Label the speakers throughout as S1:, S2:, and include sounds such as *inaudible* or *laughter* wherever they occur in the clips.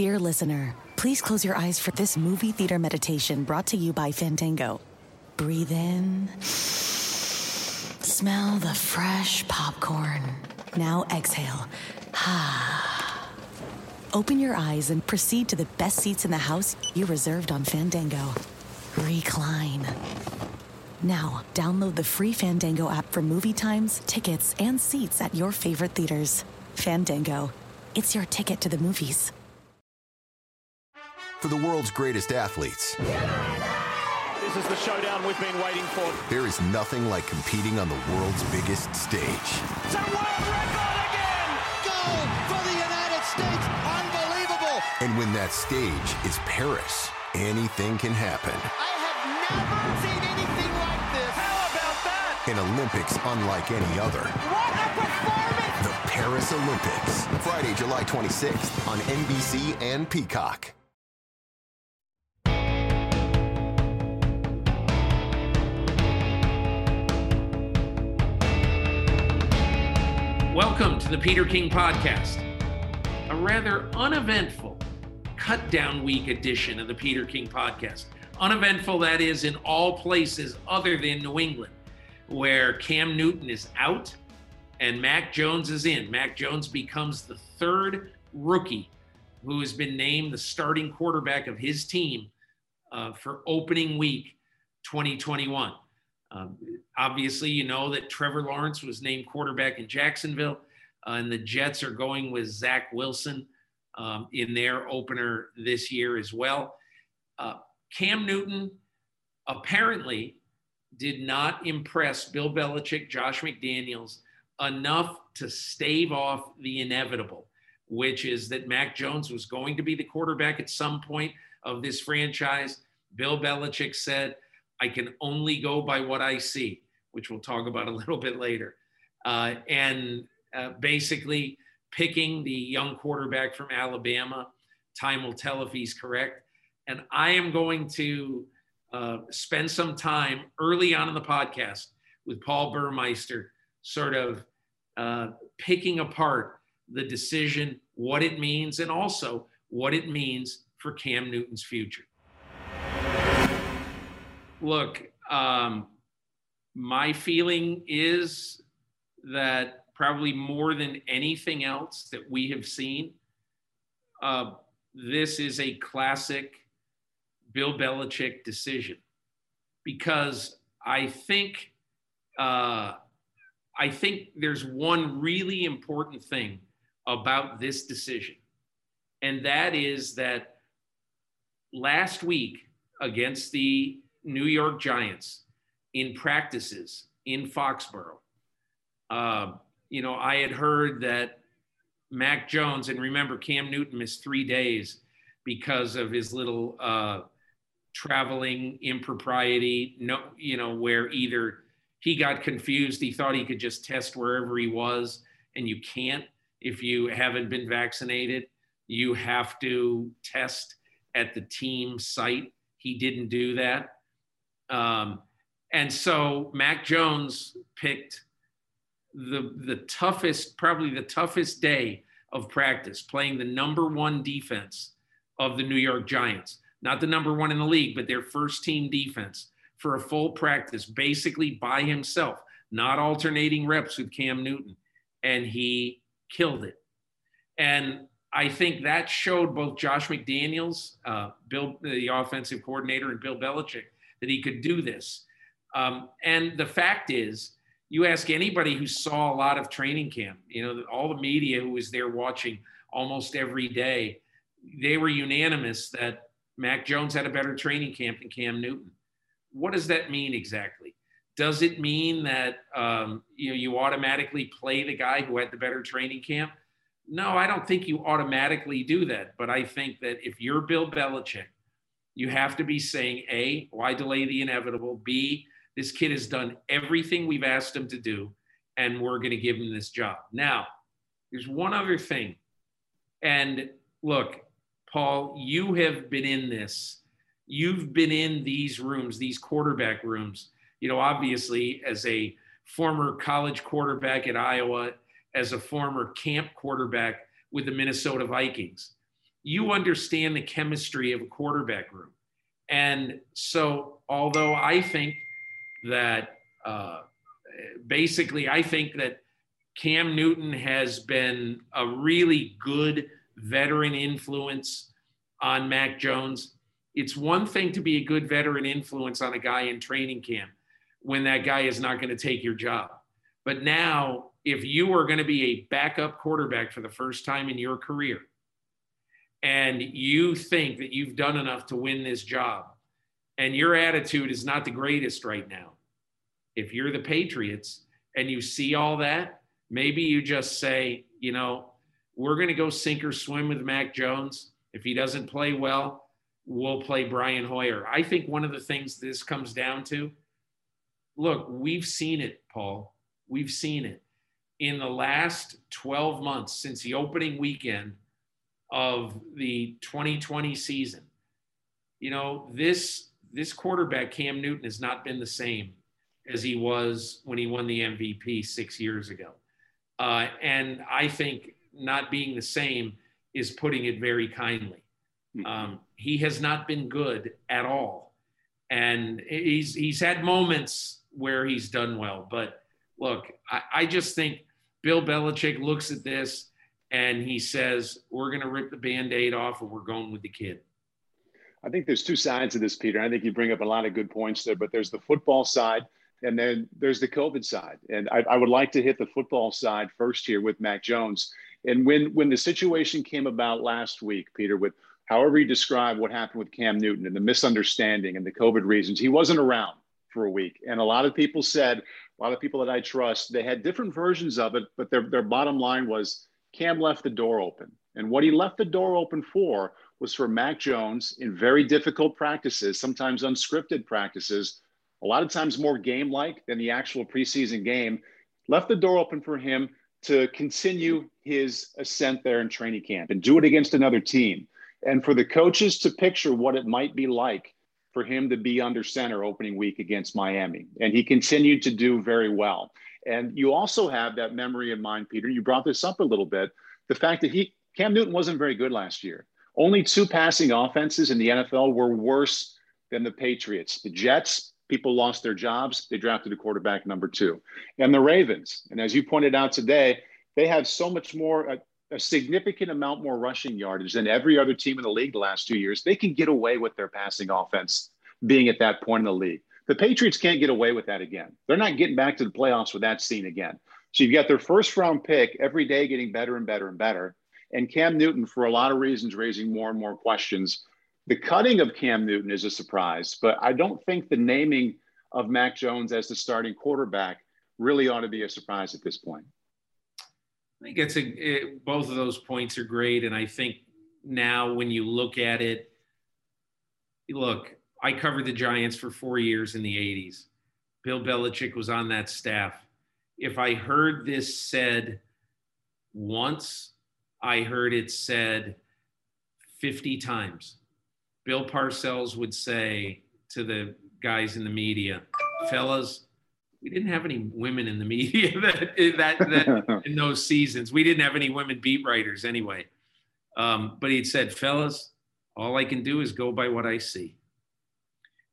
S1: Dear listener, please close your eyes for this movie theater meditation brought to you by Fandango. Breathe in. Smell the fresh popcorn. Now exhale. Ha. *sighs* Open your eyes and proceed to the best seats in the house you reserved on Fandango. Recline. Now, download the free Fandango app for movie times, tickets, and seats at your favorite theaters. Fandango. It's your ticket to the movies.
S2: For the world's greatest athletes,
S3: This is the showdown we've been waiting for.
S2: there is nothing like competing on the world's biggest stage.
S3: It's a world record again!
S4: Gold for the United States. Unbelievable.
S2: And when that stage is Paris, anything can happen.
S4: I have never seen anything like this.
S3: How about that?
S2: An Olympics unlike any other.
S4: What a performance.
S2: The Paris Olympics. Friday, July 26th on NBC and Peacock.
S5: Welcome to the Peter King Podcast, a rather uneventful cut down week edition of the Peter King Podcast. Uneventful, that is, in all places other than New England, where Cam Newton is out and Mac Jones is in. Mac Jones becomes the third rookie who has been named the starting quarterback of his team uh, for opening week 2021. Um, obviously, you know that Trevor Lawrence was named quarterback in Jacksonville, uh, and the Jets are going with Zach Wilson um, in their opener this year as well. Uh, Cam Newton apparently did not impress Bill Belichick, Josh McDaniels enough to stave off the inevitable, which is that Mac Jones was going to be the quarterback at some point of this franchise. Bill Belichick said, I can only go by what I see, which we'll talk about a little bit later. Uh, and uh, basically picking the young quarterback from Alabama. Time will tell if he's correct. And I am going to uh, spend some time early on in the podcast with Paul Burmeister, sort of uh, picking apart the decision, what it means, and also what it means for Cam Newton's future. Look, um, my feeling is that probably more than anything else that we have seen, uh, this is a classic Bill Belichick decision. Because I think uh, I think there's one really important thing about this decision, and that is that last week against the New York Giants in practices in Foxborough. Uh, you know, I had heard that Mac Jones, and remember, Cam Newton missed three days because of his little uh, traveling impropriety. No, you know, where either he got confused, he thought he could just test wherever he was, and you can't if you haven't been vaccinated. You have to test at the team site. He didn't do that. Um, and so Mac Jones picked the the toughest, probably the toughest day of practice, playing the number one defense of the New York Giants. Not the number one in the league, but their first team defense for a full practice, basically by himself, not alternating reps with Cam Newton. And he killed it. And I think that showed both Josh McDaniels, uh, Bill, the offensive coordinator, and Bill Belichick that he could do this. Um, and the fact is, you ask anybody who saw a lot of training camp, you know, all the media who was there watching almost every day, they were unanimous that Mac Jones had a better training camp than Cam Newton. What does that mean exactly? Does it mean that um, you know you automatically play the guy who had the better training camp? No, I don't think you automatically do that. But I think that if you're Bill Belichick, you have to be saying A, why delay the inevitable? B, this kid has done everything we've asked him to do, and we're going to give him this job. Now, there's one other thing. And look, Paul, you have been in this. You've been in these rooms, these quarterback rooms. You know, obviously, as a former college quarterback at Iowa, as a former camp quarterback with the Minnesota Vikings. You understand the chemistry of a quarterback room. And so, although I think that uh, basically, I think that Cam Newton has been a really good veteran influence on Mac Jones. It's one thing to be a good veteran influence on a guy in training camp when that guy is not going to take your job. But now, if you are going to be a backup quarterback for the first time in your career, and you think that you've done enough to win this job, and your attitude is not the greatest right now, if you're the Patriots and you see all that, maybe you just say, you know, we're going to go sink or swim with Mac Jones. If he doesn't play well, we'll play Brian Hoyer. I think one of the things this comes down to look, we've seen it, Paul. We've seen it in the last 12 months since the opening weekend of the 2020 season. You know, this this quarterback Cam Newton has not been the same as he was when he won the MVP six years ago. Uh, and I think not being the same is putting it very kindly. Hmm. Um, he has not been good at all, and he's he's had moments where he's done well. But look, I, I just think Bill Belichick looks at this and he says, "We're going to rip the band-aid off, and we're going with the kid."
S6: I think there's two sides to this, Peter. I think you bring up a lot of good points there, but there's the football side and then there's the COVID side. And I, I, would like to hit the football side first here with Mac Jones. And when when the situation came about last week, Peter, with however you describe what happened with Cam Newton and the misunderstanding and the COVID reasons, he wasn't around for a week. And a lot of people said, a lot of people that I trust, they had different versions of it, but their, their bottom line was Cam left the door open. And what he left the door open for was for Mac Jones in very difficult practices, sometimes unscripted practices, a lot of times more game like than the actual preseason game, left the door open for him to continue his ascent there in training camp and do it against another team. And for the coaches to picture what it might be like for him to be under center opening week against Miami. And he continued to do very well. And you also have that memory in mind, Peter. You brought this up a little bit. The fact that he, Cam Newton wasn't very good last year. Only two passing offenses in the NFL were worse than the Patriots. The Jets people lost their jobs. They drafted a quarterback number two. And the Ravens, and as you pointed out today, they have so much more, a, a, significant amount more rushing yardage than every other team in the league the last two years. They can get away with their passing offense being at that point in the league. The Patriots can't get away with that again. They're not getting back to the playoffs with that scene again. So you've got their first round pick every day getting better and better and better. And Cam Newton, for a lot of reasons, raising more and more questions the cutting of Cam Newton is a surprise, but I don't think the naming of Mac Jones as the starting quarterback really ought to be a surprise at this point.
S5: I think it's a it, both of those points are great, and I think now when you look at it, look, I covered the Giants for four years in the '80s. Bill Belichick was on that staff. If I heard this said once, I heard it said 50 times. Bill Parcells would say to the guys in the media, fellas, we didn't have any women in the media *laughs* that, that, that *laughs* in those seasons. We didn't have any women beat writers anyway. Um, but he'd said, fellas, all I can do is go by what I see.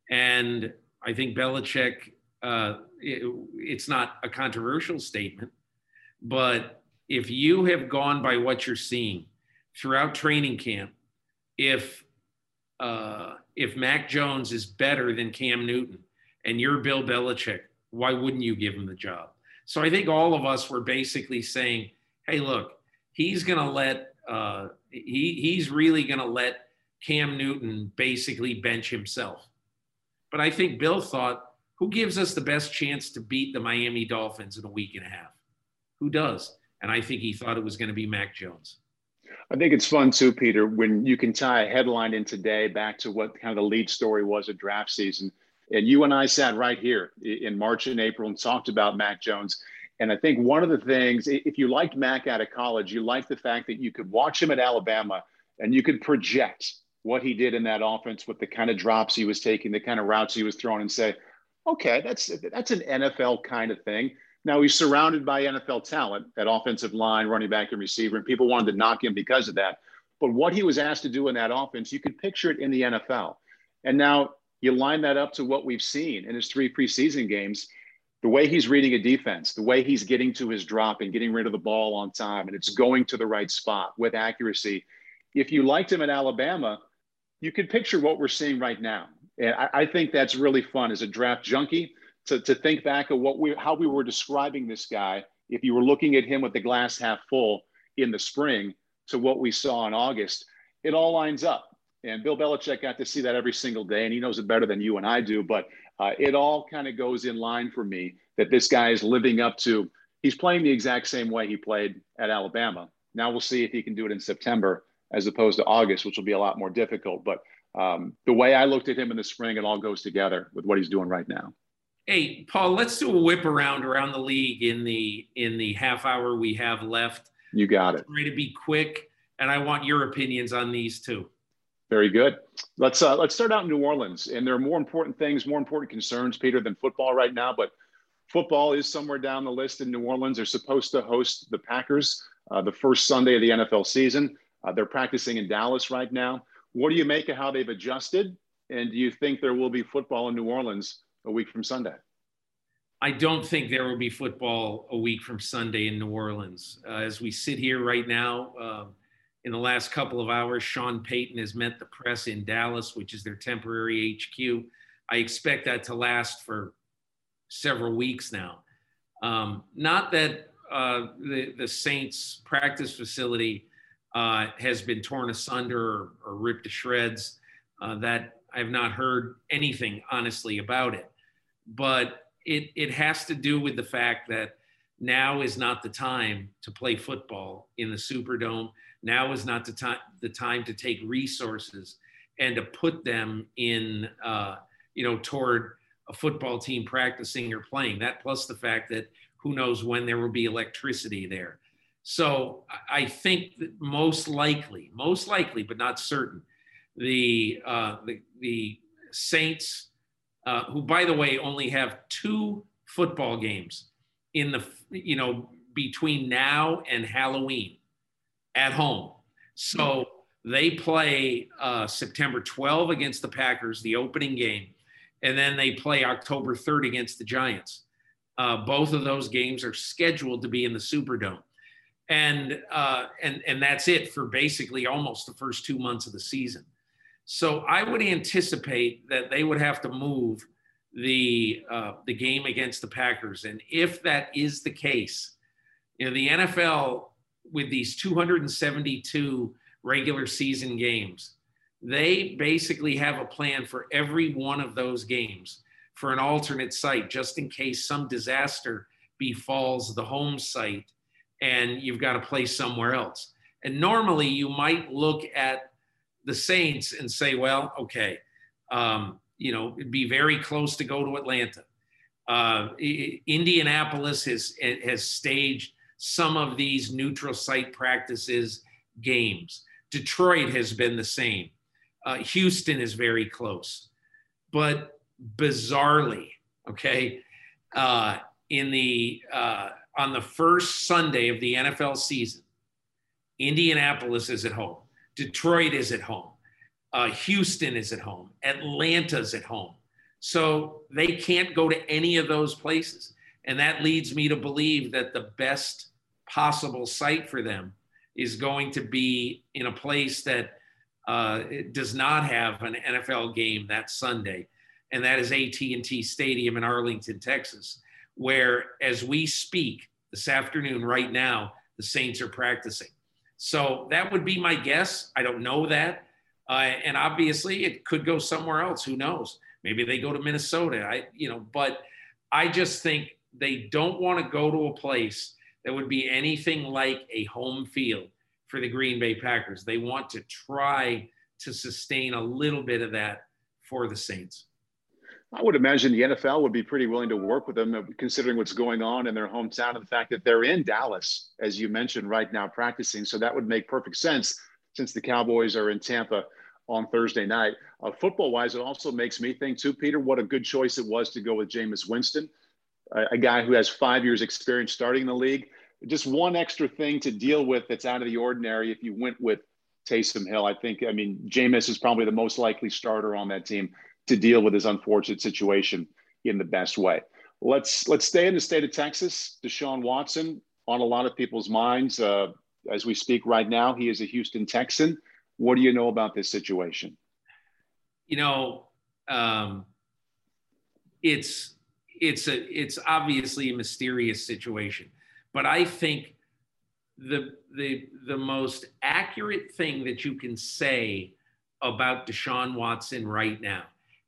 S5: And I think Belichick, uh, it, it's not a controversial statement, but if you have gone by what you're seeing throughout training camp, if uh, if Mac Jones is better than Cam Newton and you're Bill Belichick, why wouldn't you give him the job? So I think all of us were basically saying, hey, look, he's going to let, uh, he, he's really going to let Cam Newton basically bench himself. But I think Bill thought, who gives us the best chance to beat the Miami Dolphins in a week and a half? Who does? And I think he thought it was going to be Mac Jones.
S6: I think it's fun too, Peter, when you can tie a headline in today back to what kind of the lead story was at draft season. And you and I sat right here in March and April and talked about Mac Jones. And I think one of the things, if you liked Mac out of college, you liked the fact that you could watch him at Alabama and you could project what he did in that offense with the kind of drops he was taking, the kind of routes he was throwing, and say, okay, that's that's an NFL kind of thing. Now he's surrounded by NFL talent at offensive line, running back, and receiver, and people wanted to knock him because of that. But what he was asked to do in that offense, you could picture it in the NFL. And now you line that up to what we've seen in his three preseason games the way he's reading a defense, the way he's getting to his drop and getting rid of the ball on time, and it's going to the right spot with accuracy. If you liked him at Alabama, you could picture what we're seeing right now. And I, I think that's really fun as a draft junkie to, to think back of what we how we were describing this guy. If you were looking at him with the glass half full in the spring to what we saw in August, it all lines up. And Bill Belichick got to see that every single day, and he knows it better than you and I do. But uh, it all kind of goes in line for me that this guy is living up to. He's playing the exact same way he played at Alabama. Now we'll see if he can do it in September as opposed to August, which will be a lot more difficult. But um, the way I looked at him in the spring, it all goes together with what he's doing right now.
S5: Hey, Paul, let's do a whip around around the league in the in the half hour we have left.
S6: You got it.
S5: Try to be quick, and I want your opinions on these too.
S6: Very good. Let's uh, let's start out in New Orleans, and there are more important things, more important concerns, Peter, than football right now. But football is somewhere down the list in New Orleans. They're supposed to host the Packers uh, the first Sunday of the NFL season. Uh, they're practicing in Dallas right now. What do you make of how they've adjusted? And do you think there will be football in New Orleans a week from Sunday?
S5: I don't think there will be football a week from Sunday in New Orleans. Uh, as we sit here right now, um, in the last couple of hours, Sean Payton has met the press in Dallas, which is their temporary HQ. I expect that to last for several weeks now. Um, not that uh, the, the Saints practice facility uh, has been torn asunder or, or ripped to shreds. Uh, that I've not heard anything honestly about it. But it, it has to do with the fact that now is not the time to play football in the Superdome now is not the time the time to take resources and to put them in uh, you know toward a football team practicing or playing that plus the fact that who knows when there will be electricity there so i think that most likely most likely but not certain the uh, the, the saints uh, who by the way only have two football games in the you know between now and halloween at home. So they play uh, September 12 against the Packers, the opening game, and then they play October 3rd against the Giants. Uh, both of those games are scheduled to be in the Superdome, and uh, and and that's it for basically almost the first two months of the season. So I would anticipate that they would have to move the uh, the game against the Packers, and if that is the case, you know the NFL with these 272 regular season games, they basically have a plan for every one of those games for an alternate site just in case some disaster befalls the home site and you've got to play somewhere else. And normally you might look at the Saints and say, well, okay, um, you know, it'd be very close to go to Atlanta. Uh, Indianapolis has has staged some of these neutral site practices games. Detroit has been the same. Uh, Houston is very close. But bizarrely, okay, uh, in the uh, on the first Sunday of the NFL season, Indianapolis is at home. Detroit is at home. Uh, Houston is at home. Atlanta's at home. So they can't go to any of those places. And that leads me to believe that the best possible site for them is going to be in a place that uh, does not have an NFL game that Sunday, and that is AT&T Stadium in Arlington, Texas, where as we speak this afternoon, right now, the Saints are practicing. So that would be my guess. I don't know that, uh, and obviously it could go somewhere else. Who knows? Maybe they go to Minnesota. I, you know, but I just think they don't want to go to a place that would be anything like a home field for the Green Bay Packers. They want to try to sustain a little bit of that for the Saints.
S6: I would imagine the NFL would be pretty willing to work with them, uh, considering what's going on in their hometown and the fact that they're in Dallas, as you mentioned, right now practicing. So that would make perfect sense since the Cowboys are in Tampa on Thursday night. Uh, football wise, it also makes me think, too, Peter, what a good choice it was to go with Jameis Winston, a, a guy who has five years' experience starting in the league just one extra thing to deal with that's out of the ordinary if you went with Taysom Hill. I think, I mean, Jameis is probably the most likely starter on that team to deal with his unfortunate situation in the best way. Let's let's stay in the state of Texas. Deshaun Watson on a lot of people's minds uh, as we speak right now. He is a Houston Texan. What do you know about this situation?
S5: You know, um, it's it's a it's obviously a mysterious situation, but I think the the the most accurate thing that you can say about Deshaun Watson right now,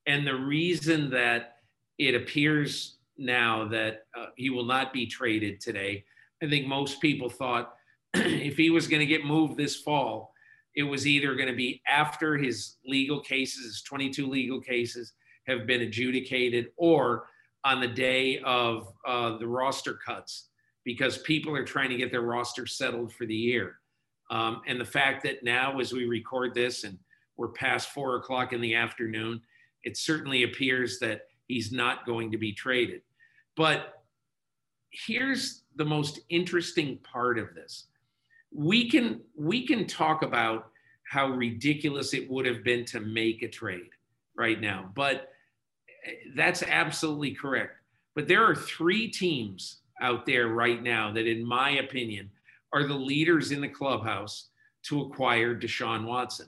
S5: and the reason that it appears now that uh, he will not be traded today. I think most people thought *clears throat* if he was going to get moved this fall, it was either going to be after his legal cases, his 22 legal cases have been adjudicated, or on the day of uh, the roster cuts, because people are trying to get their roster settled for the year. Um, and the fact that now, as we record this and we're past four o'clock in the afternoon, it certainly appears that he's not going to be traded. But here's the most interesting part of this. We can we can talk about how ridiculous it would have been to make a trade right now, but eh, that's absolutely correct. But there are three teams out there right now that, in my opinion, are the leaders in the clubhouse to acquire Deshaun Watson.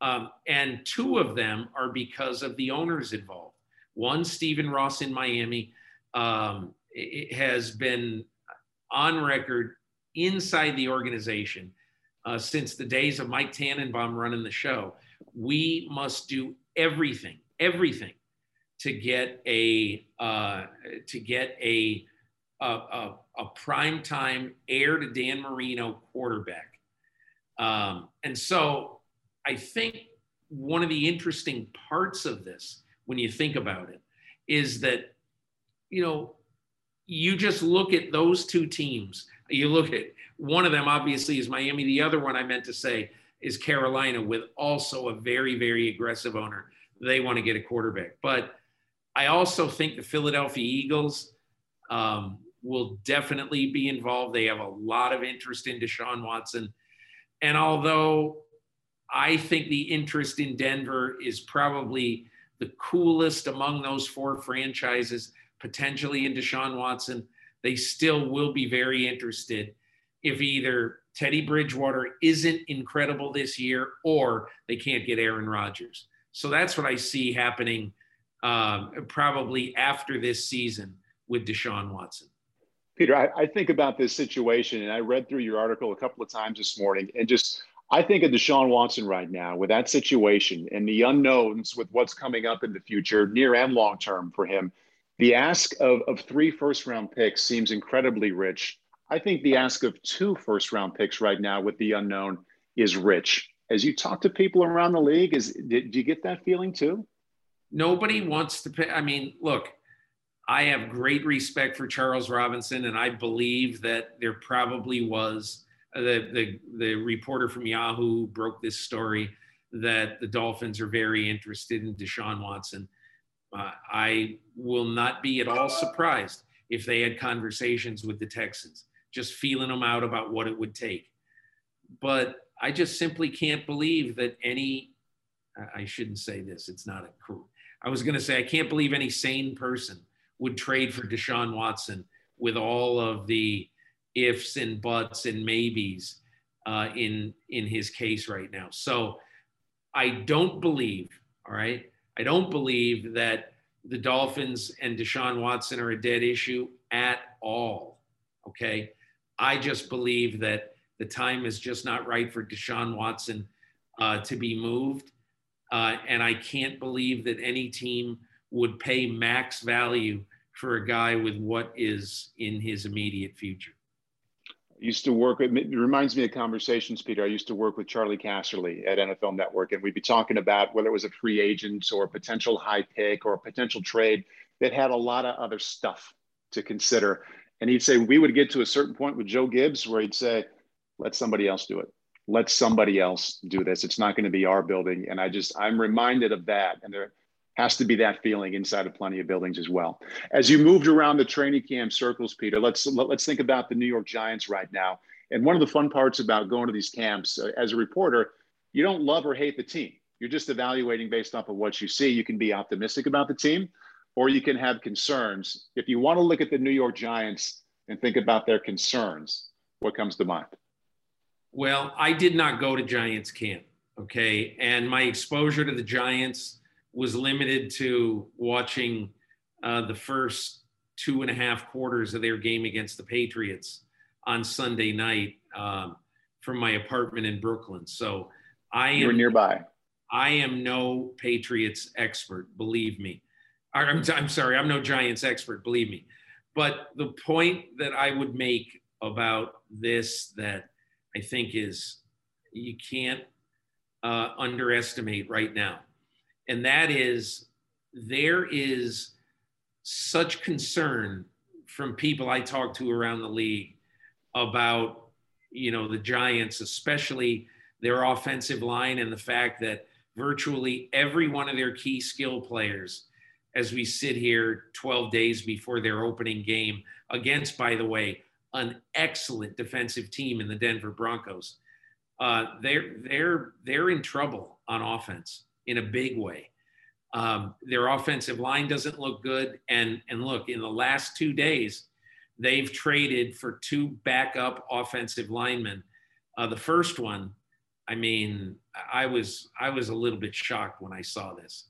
S5: Um, and two of them are because of the owners involved. One, Stephen Ross in Miami, um, has been on record inside the organization uh, since the days of Mike Tannenbaum running the show. We must do everything, everything to get a uh, to get a a, a, a prime time heir to Dan Marino quarterback. Um, and so I think one of the interesting parts of this, when you think about it, is that you know, you just look at those two teams. You look at one of them, obviously, is Miami. The other one I meant to say is Carolina, with also a very, very aggressive owner. They want to get a quarterback. But I also think the Philadelphia Eagles um, will definitely be involved. They have a lot of interest in Deshaun Watson. And although I think the interest in Denver is probably the coolest among those four franchises, potentially in Deshaun Watson, they still will be very interested if either Teddy Bridgewater isn't incredible this year or they can't get Aaron Rodgers. So that's what I see happening um, probably after this season with Deshaun Watson.
S6: Peter, I, I, think about this situation, and I read through your article a couple of times this morning, and just I think of Deshaun Watson right now with that situation and the unknowns with what's coming up in the future, near and long term for him the ask of, of three first round picks seems incredibly rich. I think the ask of two first round picks right now with the unknown is rich. As you talk to people around the league, is do you get that feeling too?
S5: Nobody wants to pay. I mean, look, I have great respect for Charles Robinson, and I believe that there probably was the the, the reporter from Yahoo broke this story that the Dolphins are very interested in Deshaun Watson. Uh, I will not be at all surprised if they had conversations with the Texans, just feeling them out about what it would take. But I just simply can't believe that any, I shouldn't say this, it's not a crew. I was going to say, I can't believe any sane person would trade for Deshaun Watson with all of the ifs and buts and maybes uh, in in his case right now. So I don't believe, all right, I don't believe that the Dolphins and Deshaun Watson are a dead issue at all. Okay. I just believe that the time is just not right for Deshaun Watson uh, to be moved. Uh, and I can't believe that any team would pay max value for a guy with what is in his immediate future
S6: used to work with, it reminds me of conversations peter i used to work with charley casserly at nfl network and we'd be talking about whether it was a free agent or a potential high pick or a potential trade that had a lot of other stuff to consider. And he'd say we would get to a certain point with joe gibbs where he'd say let somebody else do it. Let somebody else do this. It's not going to be our building and i just i'm reminded of that. And there has to be that feeling inside of plenty of buildings as well. As you moved around the training camp circles, Peter, let's let, us think about the New York Giants right now. And one of the fun parts about going to these camps uh, as a reporter, you don't love or hate the team. You're just evaluating based off of what you see. You can be optimistic about the team, or you can have concerns. If you want to look at the New York Giants and think about their concerns, what comes to mind?
S5: Well, I did not go to Giants camp, okay? And my exposure to the Giants was limited to watching uh, the first two and a half quarters of their game against the Patriots on Sunday night um, from my apartment in Brooklyn. So I am
S6: You're nearby.
S5: I am no Patriots expert, believe me. I'm, I'm sorry, I'm no Giants expert, believe me. But the point that I would make about this that I think is you can't uh, underestimate right now, and that is there is such concern from people I talk to around the league about you know the Giants, especially their offensive line and the fact that virtually every one of their key skill players as we sit here 12 days before their opening game against, by the way, an excellent defensive team in the Denver Broncos. Uh, they're they're they're in trouble on offense in a big way. Um, their offensive line doesn't look good, and and look in the last two days, they've traded for two backup offensive linemen. Uh, the first one, I mean, I was I was a little bit shocked when I saw this.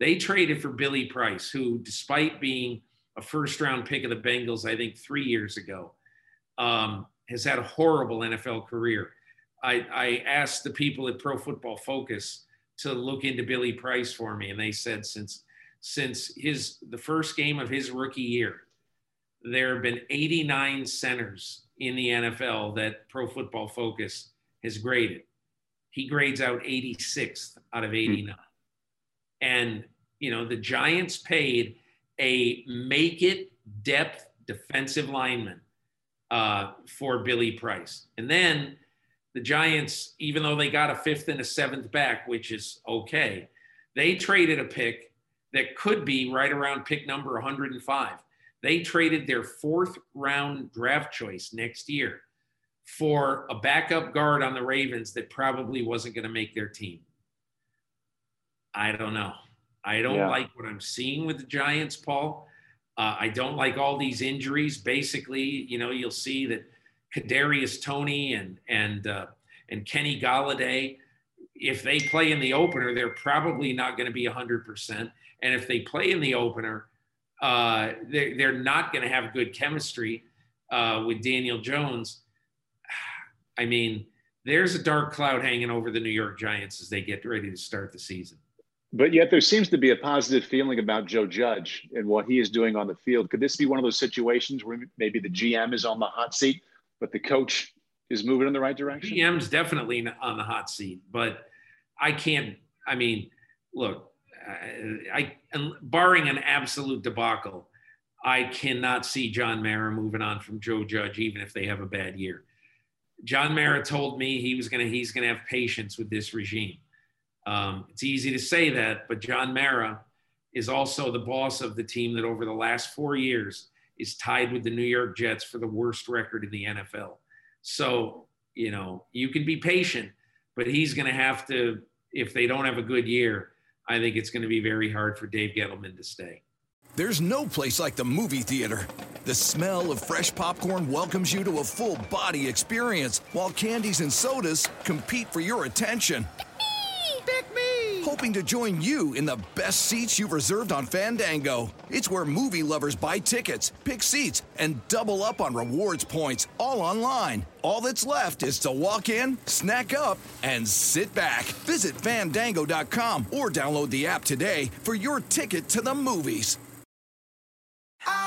S5: They traded for Billy Price, who, despite being a first round pick of the Bengals, I think three years ago, um, has had a horrible NFL career. I, I asked the people at Pro Football Focus to look into Billy Price for me, and they said since since his the first game of his rookie year, there have been 89 centers in the NFL that Pro Football Focus has graded. He grades out 86th out of 89. And, you know, the Giants paid a make it depth defensive lineman uh, for Billy Price. And then the Giants, even though they got a fifth and a seventh back, which is okay, they traded a pick that could be right around pick number 105. They traded their fourth round draft choice next year for a backup guard on the Ravens that probably wasn't going to make their team. I don't know. I don't yeah. like what I'm seeing with the Giants, Paul. Uh, I don't like all these injuries. Basically, you know, you'll see that Kadarius Toney and and uh, and Kenny Golladay, if they play in the opener, they're probably not going to be 100%. And if they play in the opener, uh, they're, they're not going to have good chemistry uh, with Daniel Jones. *sighs* I mean, there's a dark cloud hanging over the New York Giants as they get ready to start the season.
S6: But yet there seems to be a positive feeling about Joe Judge and what he is doing on the field. Could this be one of those situations where maybe the GM is on the hot seat, but the coach is moving in the right direction?
S5: GM's definitely on the hot seat, but I can't. I mean, look, I, I barring an absolute debacle, I cannot see John Mara moving on from Joe Judge, even if they have a bad year. John Mara told me he was gonna he's gonna have patience with this regime. Um, it's easy to say that, but John Mara is also the boss of the team that over the last four years is tied with the New York Jets for the worst record in the NFL. So, you know, you can be patient, but he's going to have to, if they don't have a good year, I think it's going to be very hard for Dave Gettleman to stay.
S7: There's no place like the movie theater. The smell of fresh popcorn welcomes you to a full body experience, while candies and sodas compete for your attention hoping to join you in the best seats you've reserved on Fandango. It's where movie lovers buy tickets, pick seats, and double up on rewards points all online. All that's left is to walk in, snack up, and sit back. Visit fandango.com or download the app today for your ticket to the movies.
S8: I'm ready to go.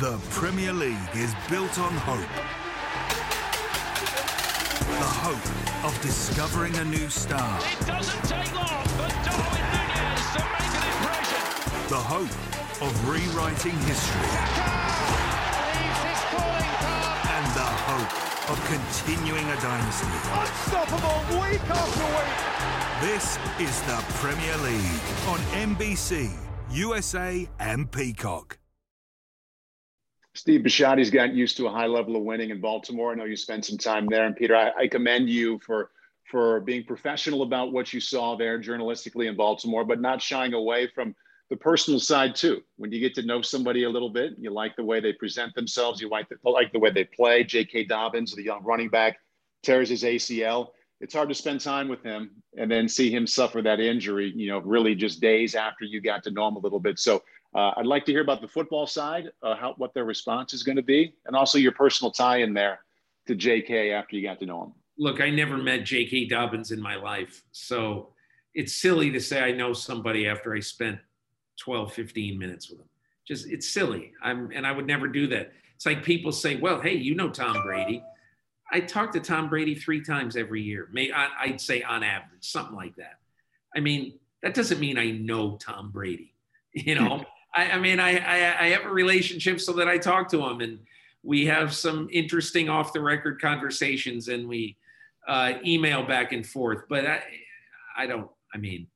S9: The Premier League is built on hope.
S10: The hope of discovering a new star.
S3: It doesn't take long for Darwin Nunez to make an impression.
S10: The hope of rewriting history. And the hope of continuing a dynasty.
S3: Unstoppable week after week.
S10: This is the Premier League on NBC, USA, and Peacock.
S6: Steve Bisciotti's gotten used to a high level of winning in Baltimore. I know you spent some time there, and Peter, I, I commend you for for being professional about what you saw there journalistically in Baltimore, but not shying away from the personal side too. When you get to know somebody a little bit, you like the way they present themselves, you like the, like the way they play. J.K. Dobbins, the young running back, tears his ACL. It's hard to spend time with him and then see him suffer that injury. You know, really just days after you got to know him a little bit. So uh, I'd like to hear about the football side, uh, how what their response is going to be, and also your personal tie in there to J.K. after you got to know him.
S5: Look, I never met J.K. Dobbins in my life, so it's silly to say I know somebody after I spent 12, 15 minutes with them. Just it's silly. I'm and I would never do that. It's like people say, "Well, hey, you know Tom Brady." I talk to Tom Brady three times every year. May I'd say on average, something like that. I mean, that doesn't mean I know Tom Brady. *laughs* You know, I, I mean, I, I, I have a relationship so that I talk to him and we have some interesting off the record conversations and we uh, email back and forth. But I, I don't. I mean,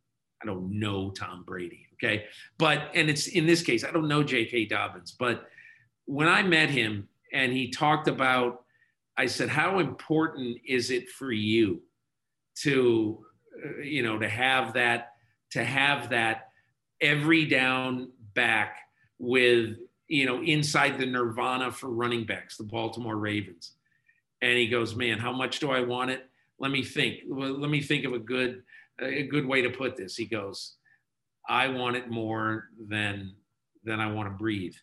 S5: I don't know Tom Brady. Okay, but and it's in this case, I don't know J.K. Dobbins, but when I met him and he talked about, I said, how important is it for you to, uh, you know, to have that, to have that every down back with you know inside the nirvana for running backs the baltimore ravens. And he goes man how much do i want it? Let me think. Let me think of a good a good way to put this. He goes i want it more than than i want to breathe.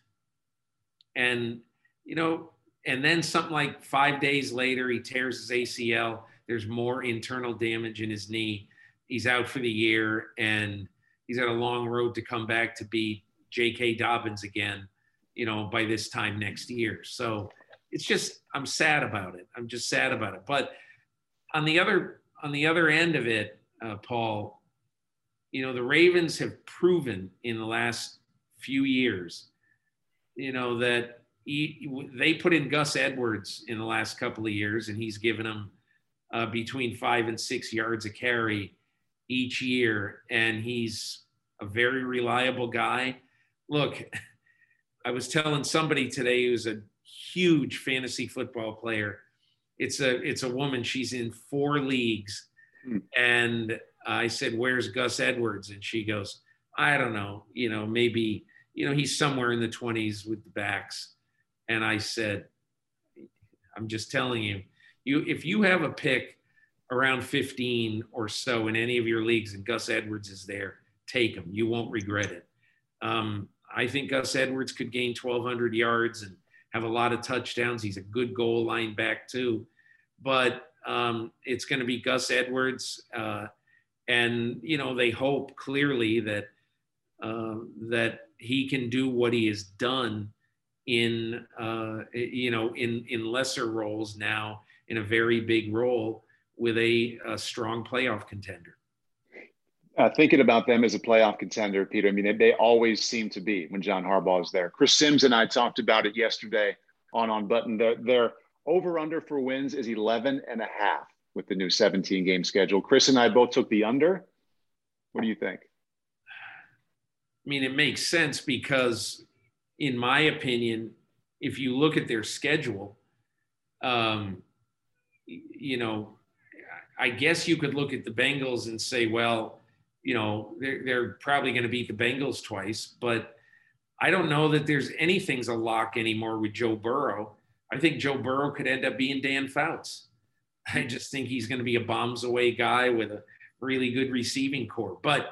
S5: And you know and then something like five days later he tears his acl there's more internal damage in his knee. He's out for the year and he's got a long road to come back to be J.K. Dobbins again, you know, by this time next year. So it's just I'm sad about it. I'm just sad about it. But on the other on the other end of it, uh, Paul, you know, the Ravens have proven in the last few years, you know, that he, they put in Gus Edwards in the last couple of years, and he's given them uh, between five and six yards a carry each year, and he's a very reliable guy look, I was telling somebody today who's a huge fantasy football player. It's a it's a woman. She's in four leagues, hmm. and I said, "Where's Gus Edwards?" And she goes, "I don't know. You know, maybe you know he's somewhere in the twenties with the backs." And I said, "I'm just telling you, you if you have a pick around 15 or so in any of your leagues, and Gus Edwards is there, take him. You won't regret it." Um, I think Gus Edwards could gain 1,200 yards and have a lot of touchdowns. He's a good goal line back too, but um, it's going to be Gus Edwards, uh, and you know they hope clearly that uh, that he can do what he has done in uh, you know in in lesser roles now in a very big role with a, a strong playoff contender.
S6: Uh, thinking about them as a playoff contender, Peter, I mean, they, always seem to be when John Harbaugh is there. Chris Simms and I talked about it yesterday on Unbuttoned. Their, their over under for wins is 11 and a half with the new 17 game schedule. Chris and I both took the under. What do you think?
S5: I mean, it makes sense because, in my opinion, if you look at their schedule, um, you know, I guess you could look at the Bengals and say, well, you know, they're, they're probably going to beat the Bengals twice, but I don't know that there's anything's a lock anymore with Joe Burrow. I think Joe Burrow could end up being Dan Fouts. I hmm. just think he's going to be a bombs away guy with a really good receiving corps. But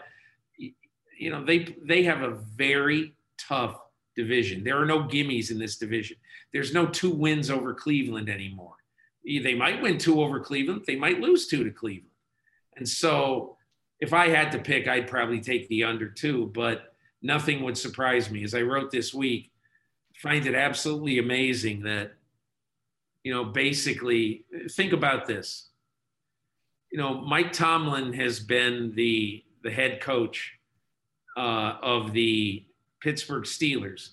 S5: you know, they they have a very tough division. There are no gimmies in this division. There's no two wins over Cleveland anymore. They might win two over Cleveland. They might lose two to Cleveland. And so if I had to pick, I'd probably take the under two, but nothing would surprise me. As I wrote this week, find it absolutely amazing that, you know, basically think about this. you know, Mike Tomlin has been the the head coach uh, of the Pittsburgh Steelers,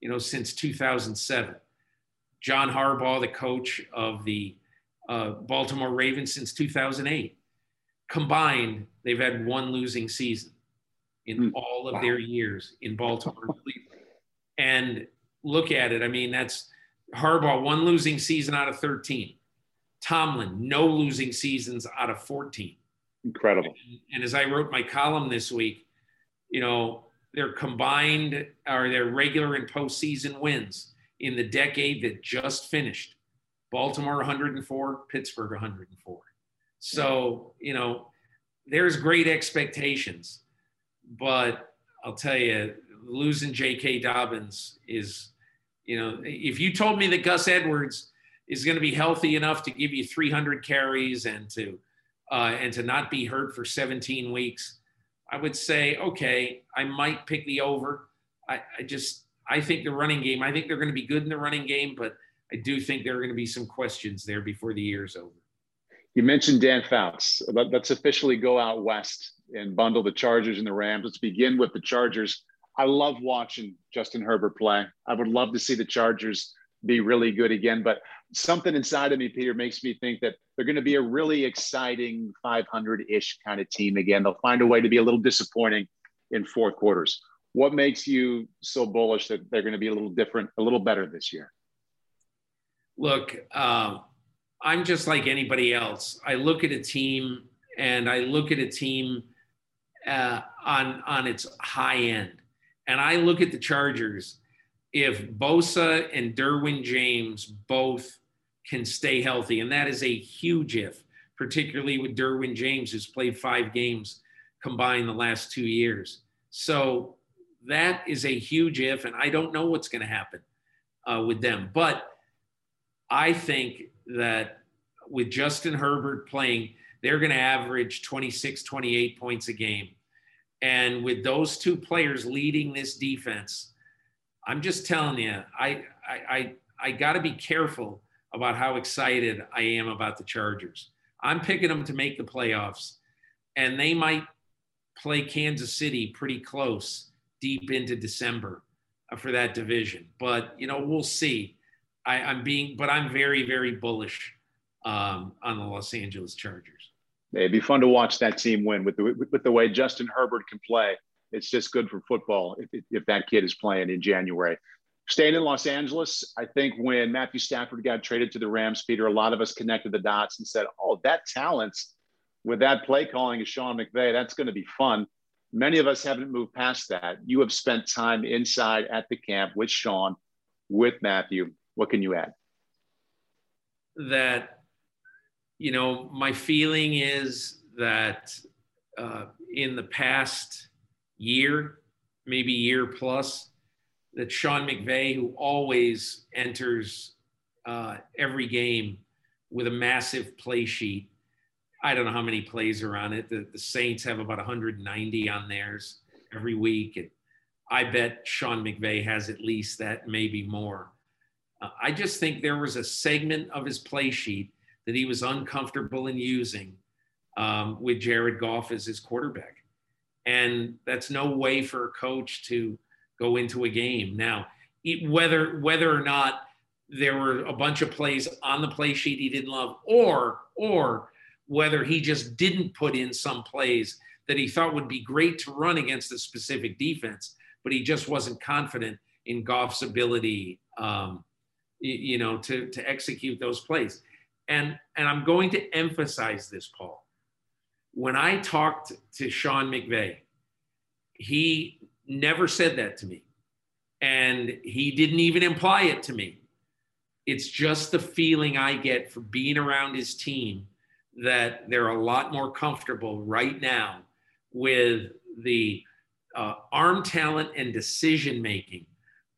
S5: you know, since 2007. John Harbaugh, the coach of the uh, Baltimore Ravens since 2008. Combined, they've had one losing season in mm. all of wow. their years in Baltimore and look at it. I mean, that's Harbaugh, one losing season out of 13. Tomlin, no losing seasons out of 14.
S6: Incredible.
S5: And, and as I wrote my column this week, you know, their combined or their regular and postseason wins in the decade that just finished. Baltimore 104, Pittsburgh 104. So, you know, there's great expectations, but I'll tell you, losing J.K. Dobbins is, you know, if you told me that Gus Edwards is going to be healthy enough to give you 300 carries and to uh, and to not be hurt for 17 weeks, I would say, okay, I might pick the over. I, I just I think the running game. I think they're going to be good in the running game, but I do think there are going to be some questions there before the year's over.
S6: You mentioned Dan Fouts. Let's officially go out west and bundle the Chargers and the Rams. Let's begin with the Chargers. I love watching Justin Herbert play. I would love to see the Chargers be really good again, but something inside of me, Peter, makes me think that they're going to be a really exciting 500 ish kind of team again. They'll find a way to be a little disappointing in fourth quarters. What makes you so bullish that they're going to be a little different, a little better this year?
S5: Look, uh, I'm just like anybody else. I look at a team and I look at a team uh, on on its high end, and I look at the Chargers. If Bosa and Derwin James both can stay healthy, and that is a huge if, particularly with Derwin James, who's played five games combined the last two years. So that is a huge if, and I don't know what's going to happen uh, with them. But I think that with Justin Herbert playing, they're going to average 26, 28 points a game. And with those two players leading this defense, I'm just telling you, I I I, I got to be careful about how excited I am about the Chargers. I'm picking them to make the playoffs, and they might play Kansas City pretty close deep into December uh, for that division. But you know, we'll see. I, am being, but I'm very, very bullish um, on the Los Angeles Chargers.
S6: It'd be fun to watch that team win with the with the way Justin Herbert can play. It's just good for football if, if that kid is playing in January. Staying in Los Angeles, I think when Matthew Stafford got traded to the Rams, Peter, a lot of us connected the dots and said, "Oh, that talent with that play calling is Sean McVay. That's going to be fun." Many of us haven't moved past that. You have spent time inside at the camp with Sean, with Matthew. What can you add?
S5: That, you know, my feeling is that uh, in the past year, maybe year plus, that Sean McVay, who always enters uh, every game with a massive play sheet, I don't know how many plays are on it. The, the Saints have about 190 on theirs every week. And I bet Sean McVay has at least that, maybe more. I just think there was a segment of his play sheet that he was uncomfortable in using um, with Jared Goff as his quarterback. And that's no way for a coach to go into a game. Now, whether whether or not there were a bunch of plays on the play sheet he didn't love, or or whether he just didn't put in some plays that he thought would be great to run against a specific defense, but he just wasn't confident in Goff's ability um, you know, to, to execute those plays. And, and I'm going to emphasize this, Paul. When I talked to Sean McVay, he never said that to me. And he didn't even imply it to me. It's just the feeling I get for being around his team that they're a lot more comfortable right now with the uh, arm talent and decision making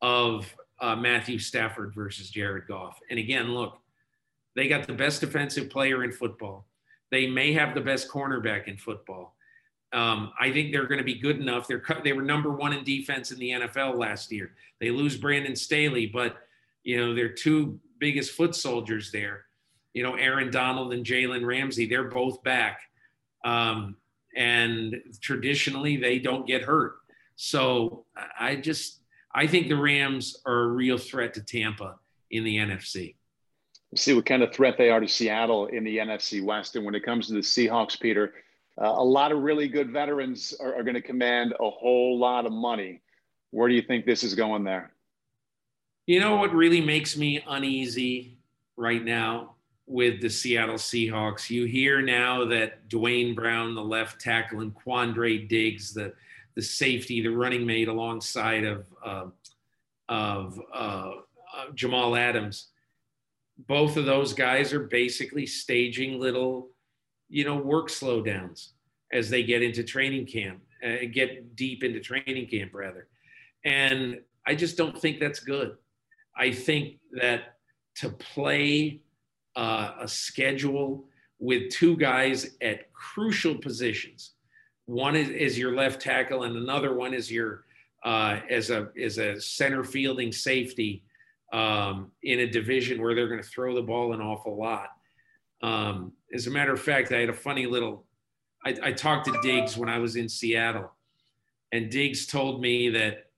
S5: of uh, Matthew Stafford versus Jared Goff. And again, look, they got the best defensive player in football. They may have the best cornerback in football. Um, I think they're going to be good enough. They're they were number one in defense in the NFL last year. They lose Brandon Staley, but you know they're two biggest foot soldiers there. you know, Aaron Donald and Jalen Ramsey, they're both back. Um, and traditionally, they don't get hurt. So I just, I think the Rams are a real threat to Tampa in the NFC.
S6: See what kind of threat they are to Seattle in the NFC West. And when it comes to the Seahawks, Peter, uh, a lot of really good veterans are, are going to command a whole lot of money. Where do you think this is going there?
S5: You know what really makes me uneasy right now with the Seattle Seahawks? You hear now that Duane Brown, the left tackle, and Quandre Diggs, the the safety, the running mate alongside of uh, of uh, Jamal Adams. Both of those guys are basically staging little, you know, work slowdowns as they get into training camp, uh, get deep into training camp rather. And I just don't think that's good. I think that to play uh, a schedule with two guys at crucial positions one is, is your left tackle, and another one is your uh, as a as a center fielding safety um, in a division where they're going to throw the ball an awful lot. Um, as a matter of fact, I had a funny little. I, I talked to Diggs when I was in Seattle, and Diggs told me that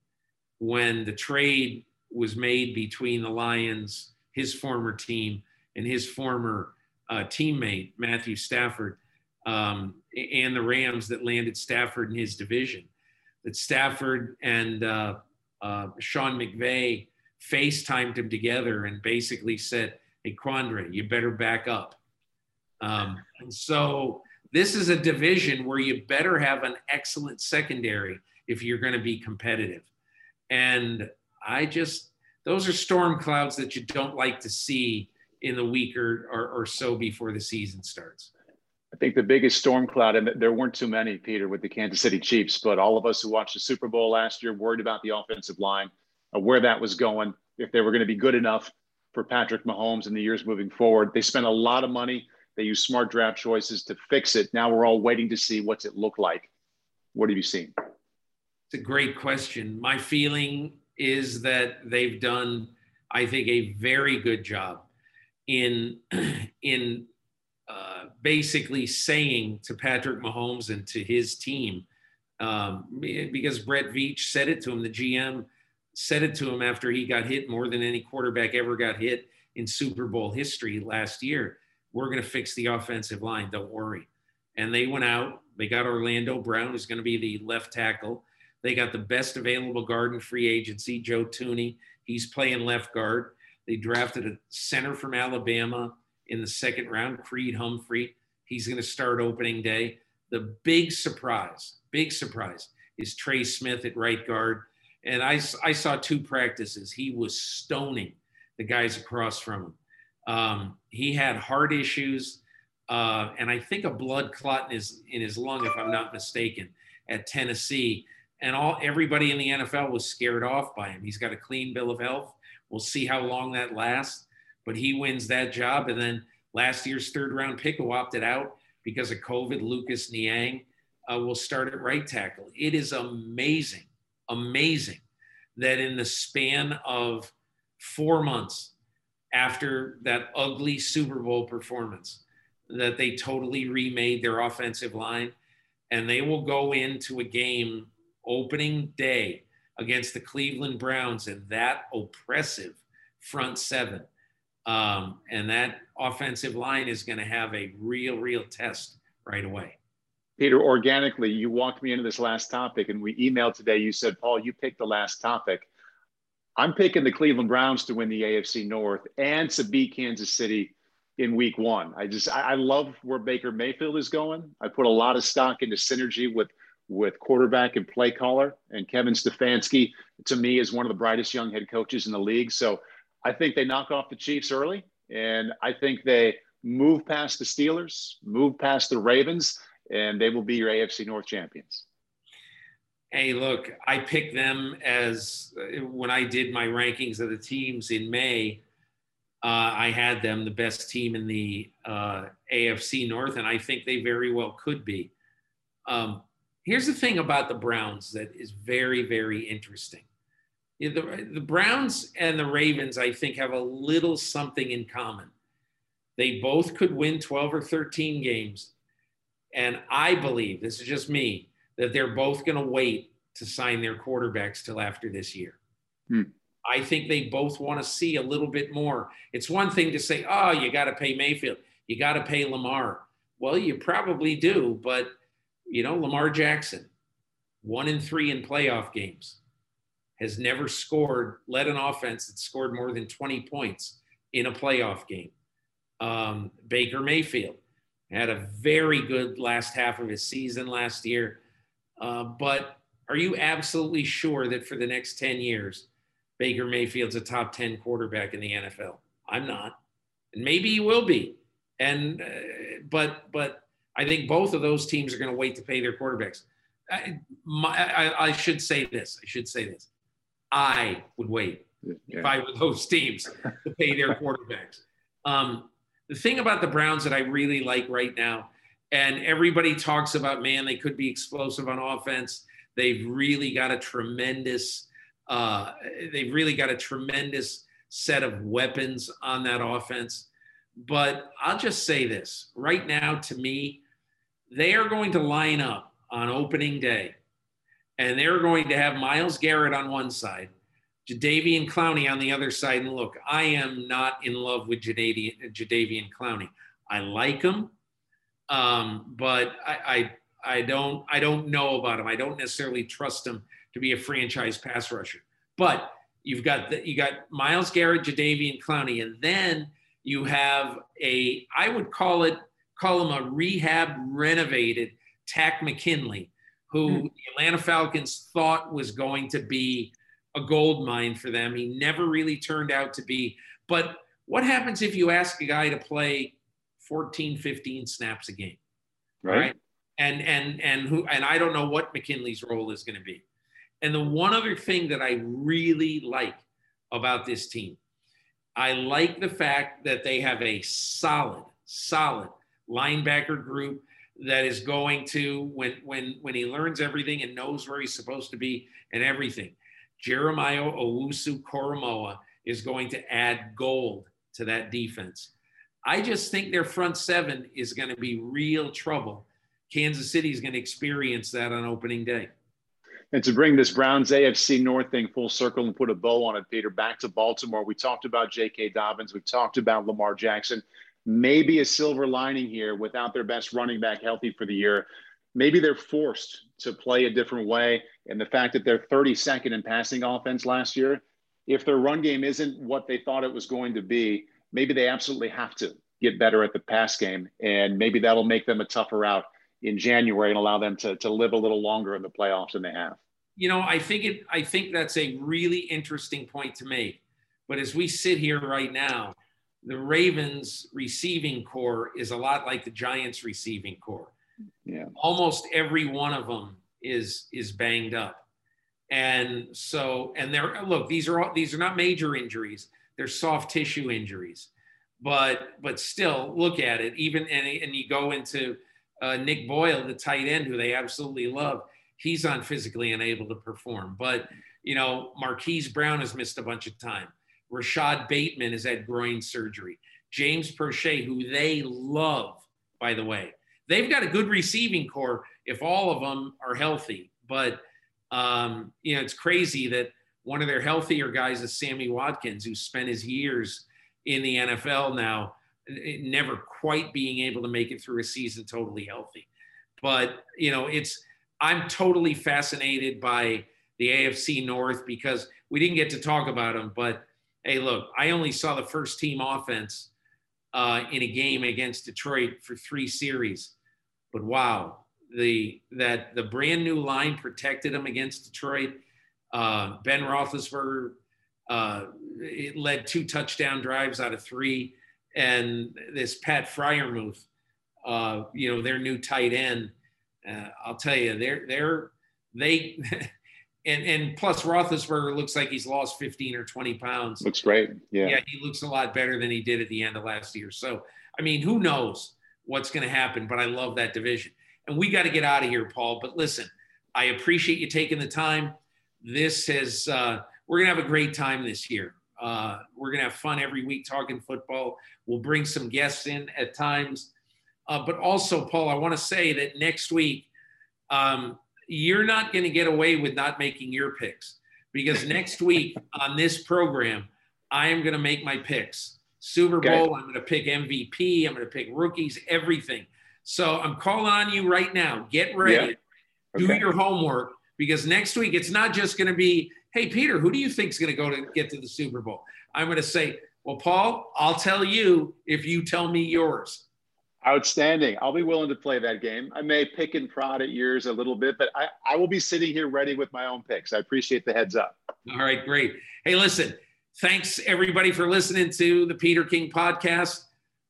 S5: when the trade was made between the Lions, his former team, and his former uh, teammate Matthew Stafford, um, and the Rams that landed Stafford in his division. That Stafford and uh, uh, Sean McVay FaceTimed him together and basically said, Hey, Quandre, you better back up. Um, and so this is a division where you better have an excellent secondary if you're going to be competitive. And I just, those are storm clouds that you don't like to see in the week or, or, or so before the season starts.
S6: I think the biggest storm cloud, and there weren't too many, Peter, with the Kansas City Chiefs, but all of us who watched the Super Bowl last year worried about the offensive line, uh, where that was going, if they were going to be good enough for Patrick Mahomes in the years moving forward. They spent a lot of money. They used smart draft choices to fix it. Now we're all waiting to see what's it look like. What have you seen?
S5: It's a great question. My feeling is that they've done, I think, a very good job in *clears throat* in uh, basically saying to Patrick Mahomes and to his team, um, because Brett Veach said it to him, the GM said it to him after he got hit more than any quarterback ever got hit in Super Bowl history last year. We're going to fix the offensive line. Don't worry. And they went out. They got Orlando Brown, who's going to be the left tackle. They got the best available guard in free agency, Joe Thuney. He's playing left guard. They drafted a center from Alabama in the second round, Creed Humphrey. He's going to start opening day. The big surprise, big surprise, is Trey Smith at right guard. And I, I saw two practices. He was stoning the guys across from him. Um, he had heart issues, uh, and I think a blood clot in his in his lung, if I'm not mistaken, at Tennessee. And all everybody in the NFL was scared off by him. He's got a clean bill of health. We'll see how long that lasts but he wins that job. And then last year's third round pick who opted out because of COVID, Lucas Niang, uh, will start at right tackle. It is amazing, amazing that in the span of four months after that ugly Super Bowl performance, that they totally remade their offensive line and they will go into a game opening day against the Cleveland Browns and that oppressive front seven um, and that offensive line is going to have a real, real test right away.
S6: Peter, organically, you walked me into this last topic, and we emailed today. You said, Paul, you picked the last topic. I'm picking the Cleveland Browns to win the AFC North and to beat Kansas City in week one. I just, I, I love where Baker Mayfield is going. I put a lot of stock into synergy with with quarterback and play caller. And Kevin Stefanski, to me, is one of the brightest young head coaches in the league. So I think they knock off the Chiefs early, and I think they move past the Steelers, move past the Ravens, and they will be your AFC North champions.
S5: Hey, look, I picked them as when I did my rankings of the teams in May. Uh, I had them the best team in the uh, AFC North, and I think they very well could be. Um, here's the thing about the Browns that is very, very interesting the, the Browns and the Ravens, I think, have a little something in common. They both could win 12 or 13 games. And I believe, this is just me, that they're both going to wait to sign their quarterbacks till after this year.
S6: Hmm.
S5: I think they both want to see a little bit more. It's one thing to say, oh, you got to pay Mayfield, you got to pay Lamar. Well, you probably do, but you know, Lamar Jackson, one in three in playoff games, has never scored, led an offense that scored more than 20 points in a playoff game. Um, Baker Mayfield had a very good last half of his season last year. Uh, but are you absolutely sure that for the next 10 years, Baker Mayfield's a top 10 quarterback in the NFL? I'm not. And maybe he will be. And, uh, but, but I think both of those teams are going to wait to pay their quarterbacks. I, my, I, I, should say this. I should say this. I would wait yeah. if I were those teams to pay their *laughs* quarterbacks. Um, the thing about the Browns that I really like right now, and everybody talks about, man, they could be explosive on offense. They've really got a tremendous, uh, they've really got a tremendous set of weapons on that offense. But I'll just say this right now, to me, they are going to line up on opening day and they're going to have Myles Garrett on one side, Jadeveon Clowney on the other side. And look, I am not in love with Jadeveon, Jadeveon Clowney. I like him, um, but I, I, I don't I don't know about him. I don't necessarily trust him to be a franchise pass rusher. But you've got the, you got Myles Garrett, Jadeveon Clowney, and then you have a I would call it call him a rehab renovated Takk McKinley who mm. the Atlanta Falcons thought was going to be a gold mine for them. He never really turned out to be. But what happens if you ask a guy to play 14, 15 snaps a game?
S6: Right. right?
S5: And and and who and I don't know what McKinley's role is going to be. And the one other thing that I really like about this team, I like the fact that they have a solid, solid linebacker group that is going to when when when he learns everything and knows where he's supposed to be and everything. Jeremiah Owusu Koramoah is going to add gold to that defense. I just think their front seven is going to be real trouble. Kansas City is going to experience that on opening day.
S6: And to bring this Browns AFC North thing full circle and put a bow on it, Peter, back to Baltimore. We talked about J.K. Dobbins. We talked about Lamar Jackson maybe a silver lining here without their best running back healthy for the year. Maybe they're forced to play a different way. And the fact that they're 32nd in passing offense last year, if their run game isn't what they thought it was going to be, maybe they absolutely have to get better at the pass game. And maybe that'll make them a tougher out in January and allow them to, to live a little longer in the playoffs than they have.
S5: You know, I think it I think that's a really interesting point to make. But as we sit here right now, the Ravens receiving corps is a lot like the Giants receiving corps.
S6: Yeah.
S5: Almost every one of them is is banged up. And so and they're look, these are all these are not major injuries. They're soft tissue injuries. But but still look at it even and, and you go into uh, Nick Boyle, the tight end who they absolutely love. He's on physically unable to perform. But you know, Marquise Brown has missed a bunch of time. Rashod Bateman has had groin surgery. James Proche, who they love, by the way. They've got a good receiving corps if all of them are healthy. But, um, you know, it's crazy that one of their healthier guys is Sammy Watkins, who spent his years in the NFL now, never quite being able to make it through a season totally healthy. But, you know, it's, I'm totally fascinated by the AFC North because we didn't get to talk about them, but hey, look, I only saw the first team offense uh, in a game against Detroit for three series, but wow, the that the brand new line protected them against Detroit. Uh, ben Roethlisberger uh, it led two touchdown drives out of three, and this Pat Freiermuth, uh, you know, their new tight end. Uh, I'll tell you, they're they're they *laughs* and and plus Roethlisberger looks like he's lost 15 or 20 pounds.
S6: Looks great. Yeah.
S5: Yeah, he looks a lot better than he did at the end of last year. So, I mean, who knows what's going to happen, but I love that division. And we got to get out of here, Paul. But listen, I appreciate you taking the time. This has, uh, we're going to have a great time this year. Uh, we're going to have fun every week talking football. We'll bring some guests in at times. Uh, but also, Paul, I want to say that next week, um, you're not going to get away with not making your picks because *laughs* next week on this program, I am going to make my picks. Super Bowl, okay. I'm going to pick MVP, I'm going to pick rookies, everything. So I'm calling on you right now. Get ready. Yeah. Okay. Do your homework because next week it's not just going to be, hey, Peter, who do you think is going to go to get to the Super Bowl? I'm going to say, well, Paul, I'll tell you if you tell me yours.
S6: Outstanding. I'll be willing to play that game. I may pick and prod at yours a little bit, but I, I will be sitting here ready with my own picks. I appreciate the heads up.
S5: All right, great. Hey, listen, thanks everybody for listening to the Peter King podcast.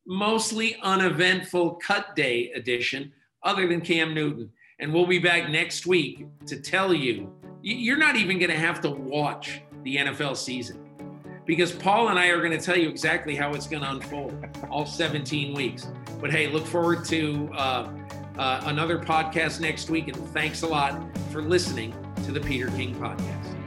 S5: Mostly uneventful cut day edition, other than Cam Newton. And we'll be back next week to tell you you're not even going to have to watch the NFL season because Paul and I are going to tell you exactly how it's going to unfold all 17 weeks. But hey, look forward to uh, uh, another podcast next week. And thanks a lot for listening to the Peter King Podcast.